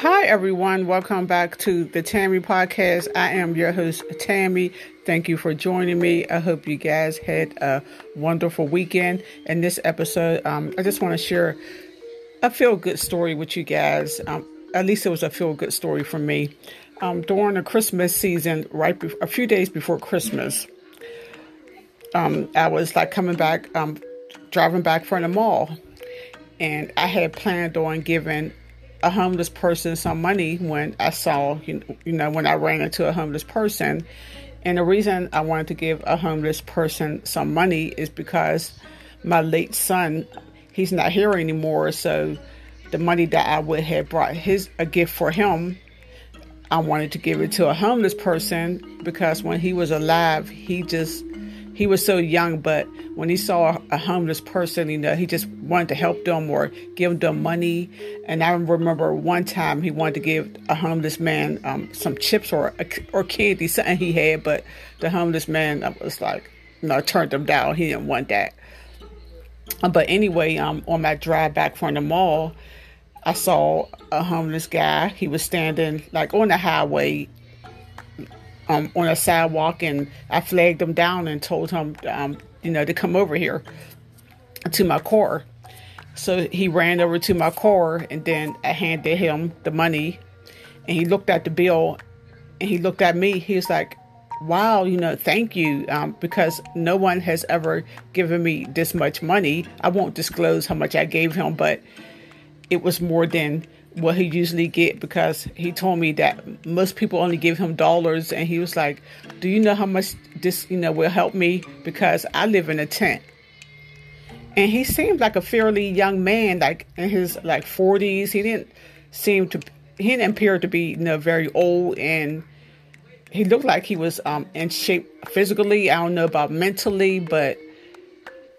Hi, everyone. Welcome back to the Tammy Podcast. I am your host, Tammy. Thank you for joining me. I hope you guys had a wonderful weekend. In this episode, um, I just want to share a feel good story with you guys. Um, at least it was a feel good story for me. Um, during the Christmas season, right be- a few days before Christmas, um, I was like coming back, um, driving back from the mall, and I had planned on giving a homeless person some money when I saw, you know, when I ran into a homeless person. And the reason I wanted to give a homeless person some money is because my late son, he's not here anymore. So the money that I would have brought his a gift for him, I wanted to give it to a homeless person because when he was alive, he just he was so young, but when he saw a homeless person, you know, he just wanted to help them or give them money. And I remember one time he wanted to give a homeless man um, some chips or or candy, something he had, but the homeless man was like, you know, turned him down. He didn't want that. But anyway, um, on my drive back from the mall, I saw a homeless guy. He was standing like on the highway um, on a sidewalk, and I flagged him down and told him, um, you know, to come over here to my car. So he ran over to my car, and then I handed him the money, and he looked at the bill, and he looked at me. He was like, "Wow, you know, thank you, um, because no one has ever given me this much money. I won't disclose how much I gave him, but it was more than." What he usually get because he told me that most people only give him dollars and he was like do you know how much this you know will help me? Because i live in a tent. And he seemed like a fairly young man like in his like 40s he didn't seem to he didn't appear to be you know very old and he looked like he was um in shape physically. I don't know about mentally but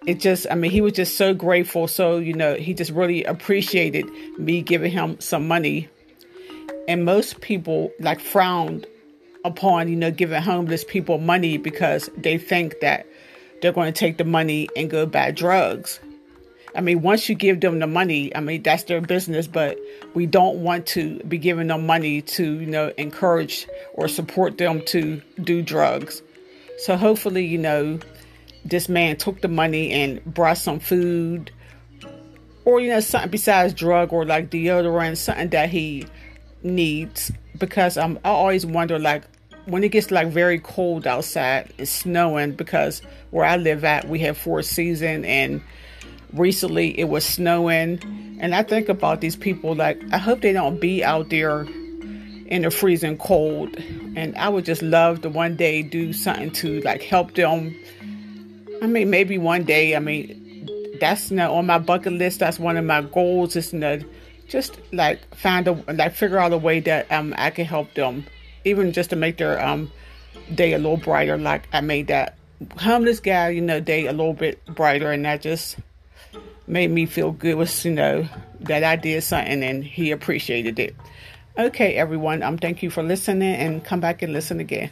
it just i mean he was just so grateful. So you know he just really appreciated me giving him some money. And most people like frowned upon you know giving homeless people money because they think that they're going to take the money and go buy drugs. I mean once you give them the money i mean that's their business but we don't want to be giving them money to you know encourage or support them to do drugs. So hopefully you know this man took the money and brought some food or you know something besides drug or like deodorant something that he needs. Because I'm, i always wonder like when it gets like very cold outside it's snowing because where i live at we have four season and recently it was snowing. And i think about these people like i hope they don't be out there in the freezing cold. And i would just love to one day do something to like help them I mean, maybe one day. I mean, that's know, on my bucket list. That's one of my goals. Is to just like find a like figure out a way that um I can help them, even just to make their um day a little brighter. Like I made that homeless guy, you know, day a little bit brighter, and that just made me feel good. Was you know that I did something and he appreciated it. Okay, everyone. Um, thank you for listening, and come back and listen again.